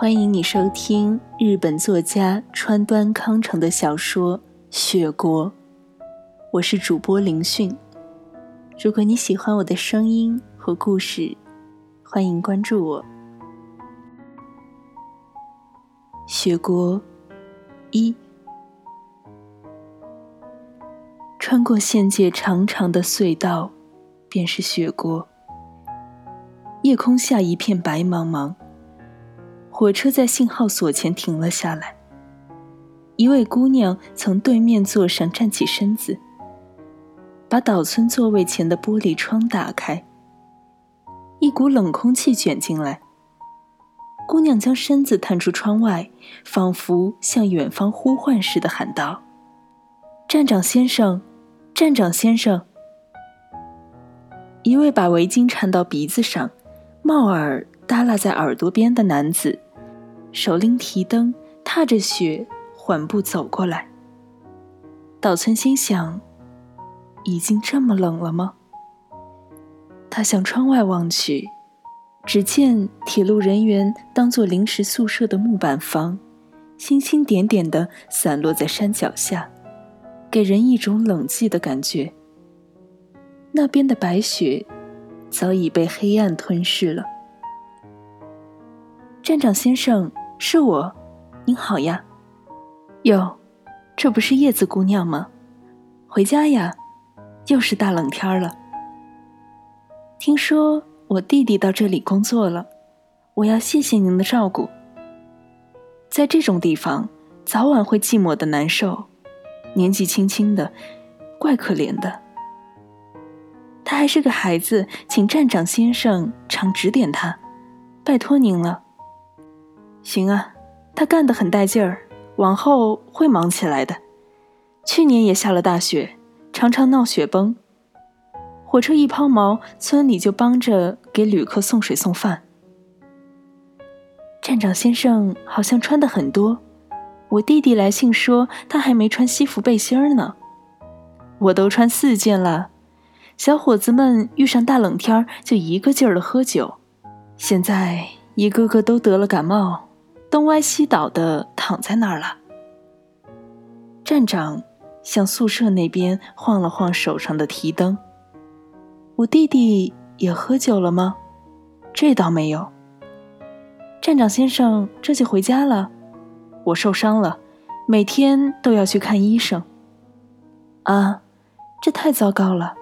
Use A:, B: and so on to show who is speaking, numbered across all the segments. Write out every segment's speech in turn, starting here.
A: 欢迎你收听日本作家川端康成的小说《雪国》，我是主播林讯。如果你喜欢我的声音和故事，欢迎关注我。《雪国》一，穿过县界长长的隧道，便是雪国。夜空下一片白茫茫。火车在信号所前停了下来。一位姑娘从对面座上站起身子，把岛村座位前的玻璃窗打开。一股冷空气卷进来。姑娘将身子探出窗外，仿佛向远方呼唤似的喊道：“站长先生，站长先生！”一位把围巾缠到鼻子上，帽耳耷拉在耳朵边的男子。手拎提灯，踏着雪缓步走过来。岛村心想：已经这么冷了吗？他向窗外望去，只见铁路人员当做临时宿舍的木板房，星星点点的散落在山脚下，给人一种冷寂的感觉。那边的白雪早已被黑暗吞噬了。站长先生。是我，您好呀。哟，这不是叶子姑娘吗？回家呀，又是大冷天了。听说我弟弟到这里工作了，我要谢谢您的照顾。在这种地方，早晚会寂寞的难受，年纪轻轻的，怪可怜的。他还是个孩子，请站长先生常指点他，拜托您了。行啊，他干得很带劲儿，往后会忙起来的。去年也下了大雪，常常闹雪崩。火车一抛锚，村里就帮着给旅客送水送饭。站长先生好像穿的很多，我弟弟来信说他还没穿西服背心儿呢。我都穿四件了。小伙子们遇上大冷天就一个劲儿的喝酒，现在一个个都得了感冒。东歪西倒的躺在那儿了。站长向宿舍那边晃了晃手上的提灯。我弟弟也喝酒了吗？这倒没有。站长先生这就回家了。我受伤了，每天都要去看医生。啊，这太糟糕了。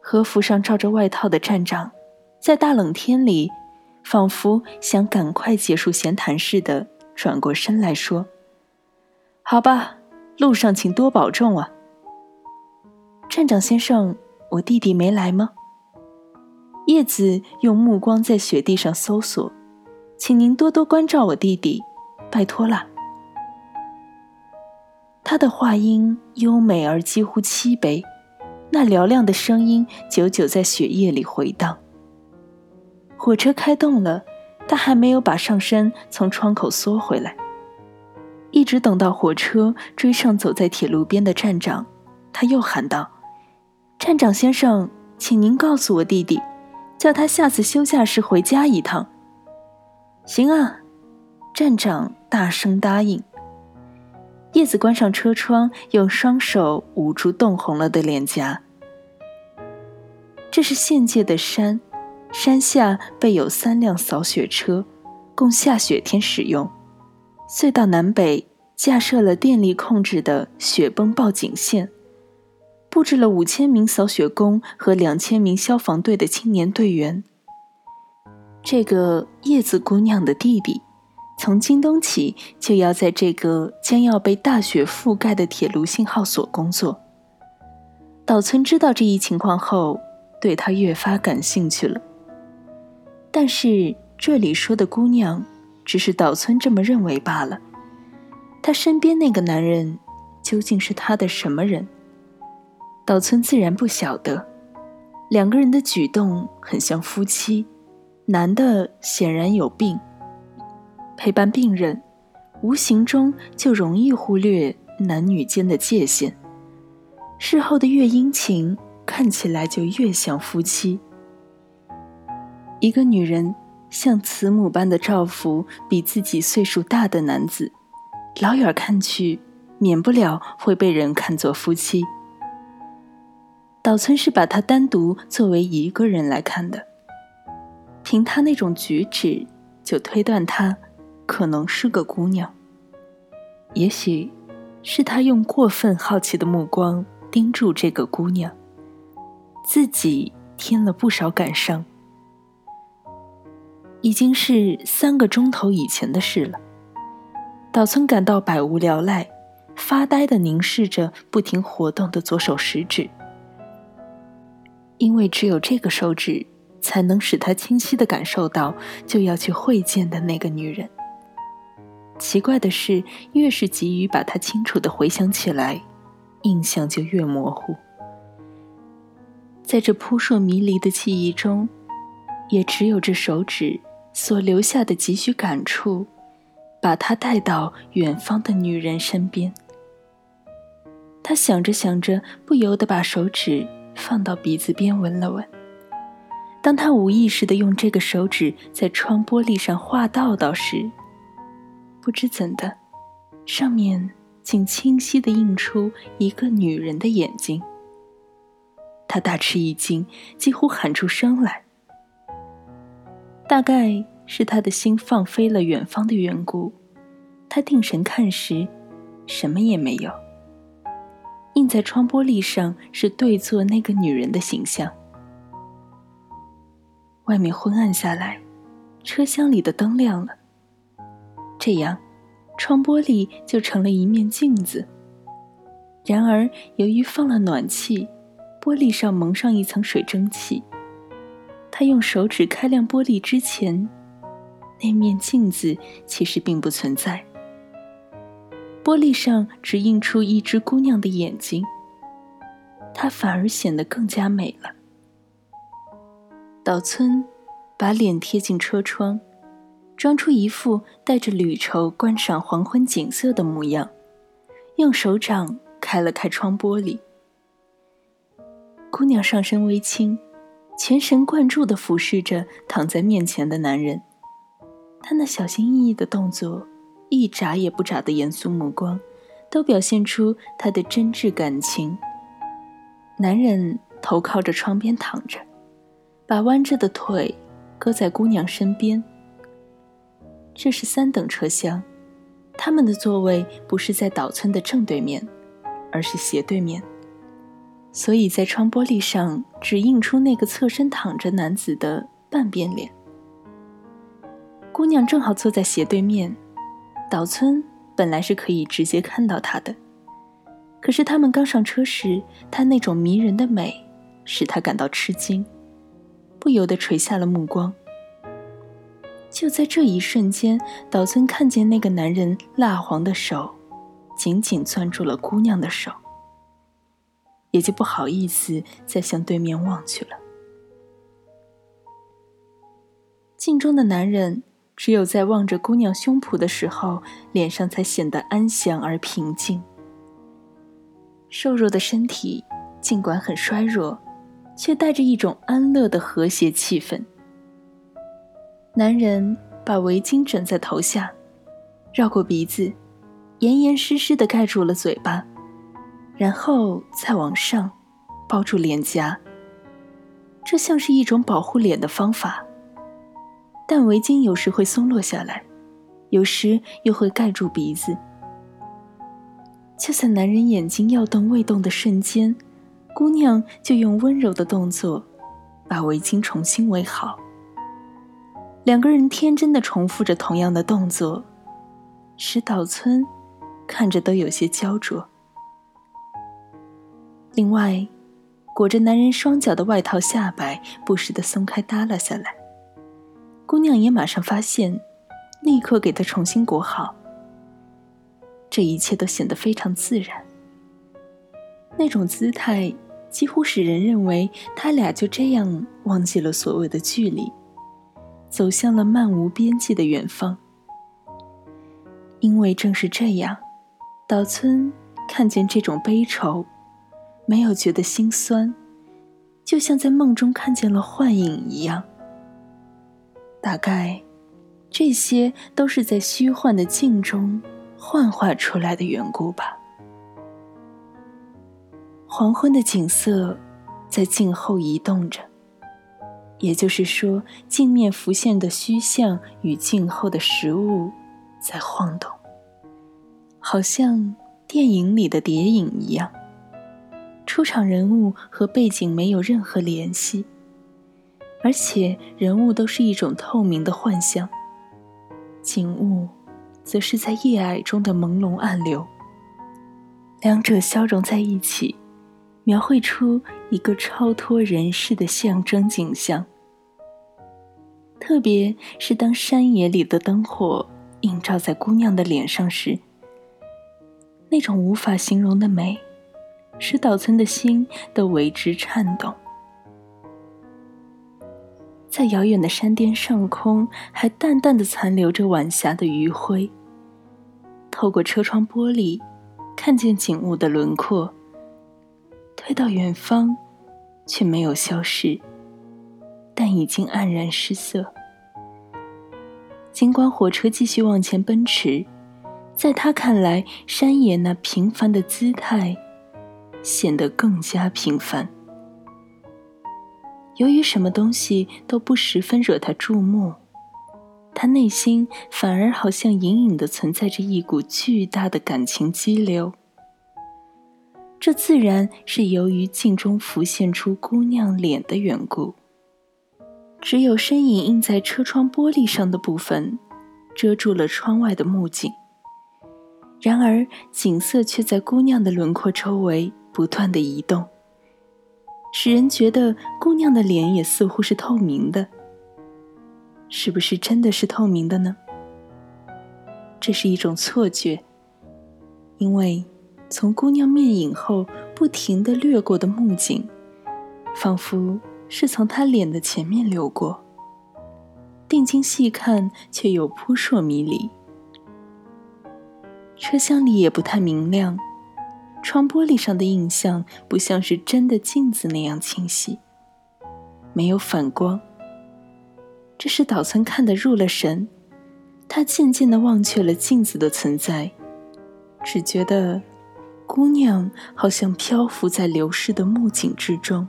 A: 和服上罩着外套的站长，在大冷天里。仿佛想赶快结束闲谈似的，转过身来说：“好吧，路上请多保重啊。”站长先生，我弟弟没来吗？叶子用目光在雪地上搜索，请您多多关照我弟弟，拜托了。他的话音优美而几乎凄悲，那嘹亮的声音久久在雪夜里回荡。火车开动了，他还没有把上身从窗口缩回来。一直等到火车追上走在铁路边的站长，他又喊道：“站长先生，请您告诉我弟弟，叫他下次休假时回家一趟。”“行啊。”站长大声答应。叶子关上车窗，用双手捂住冻红了的脸颊。这是县界的山。山下备有三辆扫雪车，供下雪天使用。隧道南北架设了电力控制的雪崩报警线，布置了五千名扫雪工和两千名消防队的青年队员。这个叶子姑娘的弟弟，从今冬起就要在这个将要被大雪覆盖的铁路信号所工作。岛村知道这一情况后，对他越发感兴趣了。但是这里说的姑娘，只是岛村这么认为罢了。他身边那个男人，究竟是他的什么人？岛村自然不晓得。两个人的举动很像夫妻，男的显然有病。陪伴病人，无形中就容易忽略男女间的界限。事后的越殷勤，看起来就越像夫妻。一个女人像慈母般的照拂比自己岁数大的男子，老远看去，免不了会被人看作夫妻。岛村是把他单独作为一个人来看的，凭他那种举止，就推断他可能是个姑娘。也许，是他用过分好奇的目光盯住这个姑娘，自己添了不少感伤。已经是三个钟头以前的事了。岛村感到百无聊赖，发呆的凝视着不停活动的左手食指，因为只有这个手指才能使他清晰的感受到就要去会见的那个女人。奇怪的是，越是急于把它清楚的回想起来，印象就越模糊。在这扑朔迷离的记忆中，也只有这手指。所留下的几许感触，把他带到远方的女人身边。他想着想着，不由得把手指放到鼻子边闻了闻。当他无意识地用这个手指在窗玻璃上画道道时，不知怎的，上面竟清晰地映出一个女人的眼睛。他大吃一惊，几乎喊出声来。大概是他的心放飞了远方的缘故，他定神看时，什么也没有。映在窗玻璃上是对坐那个女人的形象。外面昏暗下来，车厢里的灯亮了。这样，窗玻璃就成了一面镜子。然而，由于放了暖气，玻璃上蒙上一层水蒸气。他用手指开亮玻璃之前，那面镜子其实并不存在。玻璃上只映出一只姑娘的眼睛，她反而显得更加美了。岛村把脸贴近车窗，装出一副带着旅愁观赏黄昏景色的模样，用手掌开了开窗玻璃。姑娘上身微倾。全神贯注地俯视着躺在面前的男人，他那小心翼翼的动作，一眨也不眨的严肃目光，都表现出他的真挚感情。男人头靠着窗边躺着，把弯着的腿搁在姑娘身边。这是三等车厢，他们的座位不是在岛村的正对面，而是斜对面。所以在窗玻璃上只映出那个侧身躺着男子的半边脸。姑娘正好坐在斜对面，岛村本来是可以直接看到她的，可是他们刚上车时，她那种迷人的美使他感到吃惊，不由得垂下了目光。就在这一瞬间，岛村看见那个男人蜡黄的手，紧紧攥住了姑娘的手。也就不好意思再向对面望去了。镜中的男人只有在望着姑娘胸脯的时候，脸上才显得安详而平静。瘦弱的身体尽管很衰弱，却带着一种安乐的和谐气氛。男人把围巾枕在头下，绕过鼻子，严严实实的盖住了嘴巴。然后再往上，包住脸颊。这像是一种保护脸的方法。但围巾有时会松落下来，有时又会盖住鼻子。就在男人眼睛要动未动的瞬间，姑娘就用温柔的动作把围巾重新围好。两个人天真的重复着同样的动作，使岛村看着都有些焦灼。另外，裹着男人双脚的外套下摆不时的松开耷拉下来，姑娘也马上发现，立刻给他重新裹好。这一切都显得非常自然。那种姿态几乎使人认为他俩就这样忘记了所谓的距离，走向了漫无边际的远方。因为正是这样，岛村看见这种悲愁。没有觉得心酸，就像在梦中看见了幻影一样。大概这些都是在虚幻的镜中幻化出来的缘故吧。黄昏的景色在镜后移动着，也就是说，镜面浮现的虚像与镜后的实物在晃动，好像电影里的谍影一样。出场人物和背景没有任何联系。而且人物都是一种透明的幻象，景物则是在夜霭中的朦胧暗流，两者消融在一起，描绘出一个超脱人世的象征景象。特别是当山野里的灯火映照在姑娘的脸上时，那种无法形容的美，使岛村的心都为之颤动。在遥远的山巅上空，还淡淡的残留着晚霞的余晖。透过车窗玻璃，看见景物的轮廓。推到远方，却没有消失，但已经黯然失色。尽管火车继续往前奔驰，在他看来，山野那平凡的姿态，显得更加平凡。由于什么东西都不十分惹他注目，他内心反而好像隐隐的存在着一股巨大的感情激流。这自然是由于镜中浮现出姑娘脸的缘故。只有身影映在车窗玻璃上的部分，遮住了窗外的幕景。然而景色却在姑娘的轮廓周围不断的移动。使人觉得姑娘的脸也似乎是透明的，是不是真的是透明的呢？这是一种错觉，因为从姑娘面影后不停的掠过的幕景，仿佛是从她脸的前面流过，定睛细看却又扑朔迷离。车厢里也不太明亮。窗玻璃上的印象不像是真的镜子那样清晰，没有反光。这是岛村看得入了神，他渐渐的忘却了镜子的存在，只觉得姑娘好像漂浮在流逝的木景之中。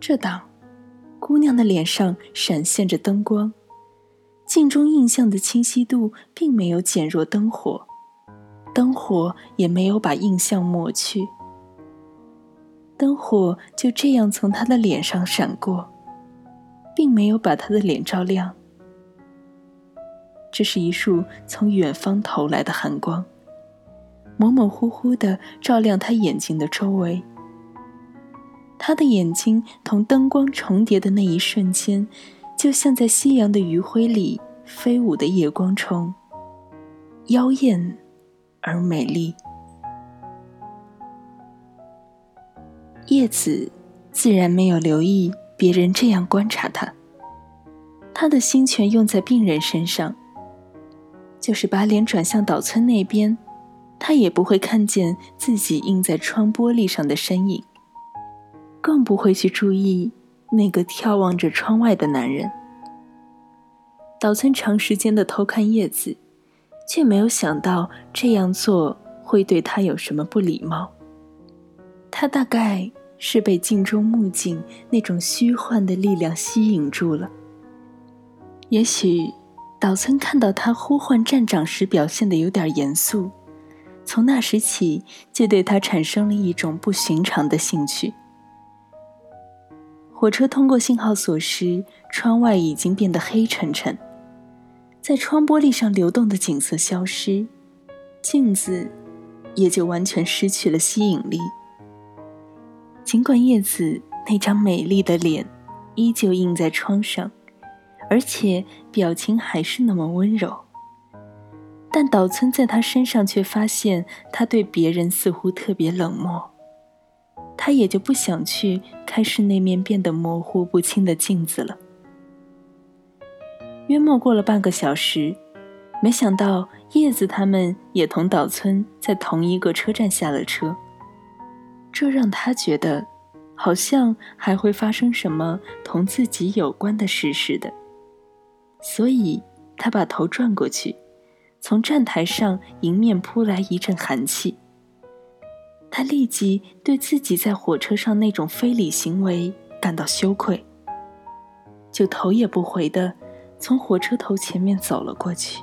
A: 这当，姑娘的脸上闪现着灯光，镜中印象的清晰度并没有减弱灯火。灯火也没有把印象抹去，灯火就这样从他的脸上闪过，并没有把他的脸照亮。这是一束从远方投来的寒光，模模糊糊的照亮他眼睛的周围。他的眼睛同灯光重叠的那一瞬间，就像在夕阳的余晖里飞舞的夜光虫，妖艳。而美丽，叶子自然没有留意别人这样观察他。他的心全用在病人身上，就是把脸转向岛村那边，他也不会看见自己映在窗玻璃上的身影，更不会去注意那个眺望着窗外的男人。岛村长时间的偷看叶子。却没有想到这样做会对他有什么不礼貌。他大概是被镜中木镜那种虚幻的力量吸引住了。也许岛村看到他呼唤站长时表现的有点严肃，从那时起就对他产生了一种不寻常的兴趣。火车通过信号锁时，窗外已经变得黑沉沉。在窗玻璃上流动的景色消失，镜子也就完全失去了吸引力。尽管叶子那张美丽的脸依旧映在窗上，而且表情还是那么温柔，但岛村在他身上却发现他对别人似乎特别冷漠，他也就不想去开始那面变得模糊不清的镜子了。约莫过了半个小时，没想到叶子他们也同岛村在同一个车站下了车，这让他觉得好像还会发生什么同自己有关的事似的。所以，他把头转过去，从站台上迎面扑来一阵寒气。他立即对自己在火车上那种非礼行为感到羞愧，就头也不回的从火车头前面走了过去。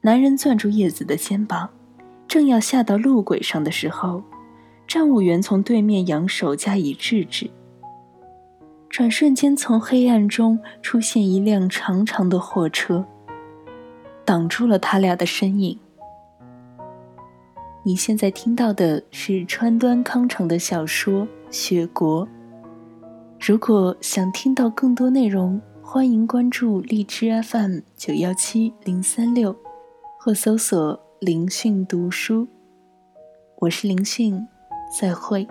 A: 男人攥住叶子的肩膀，正要下到路轨上的时候。站务员从对面扬手加以制止。转瞬间，从黑暗中出现一辆长长的货车，挡住了他俩的身影。你现在听到的是川端康成的小说《雪国》。如果想听到更多内容，欢迎关注荔枝 FM 九幺七零三六，或搜索“灵讯读书”。我是灵讯。再会。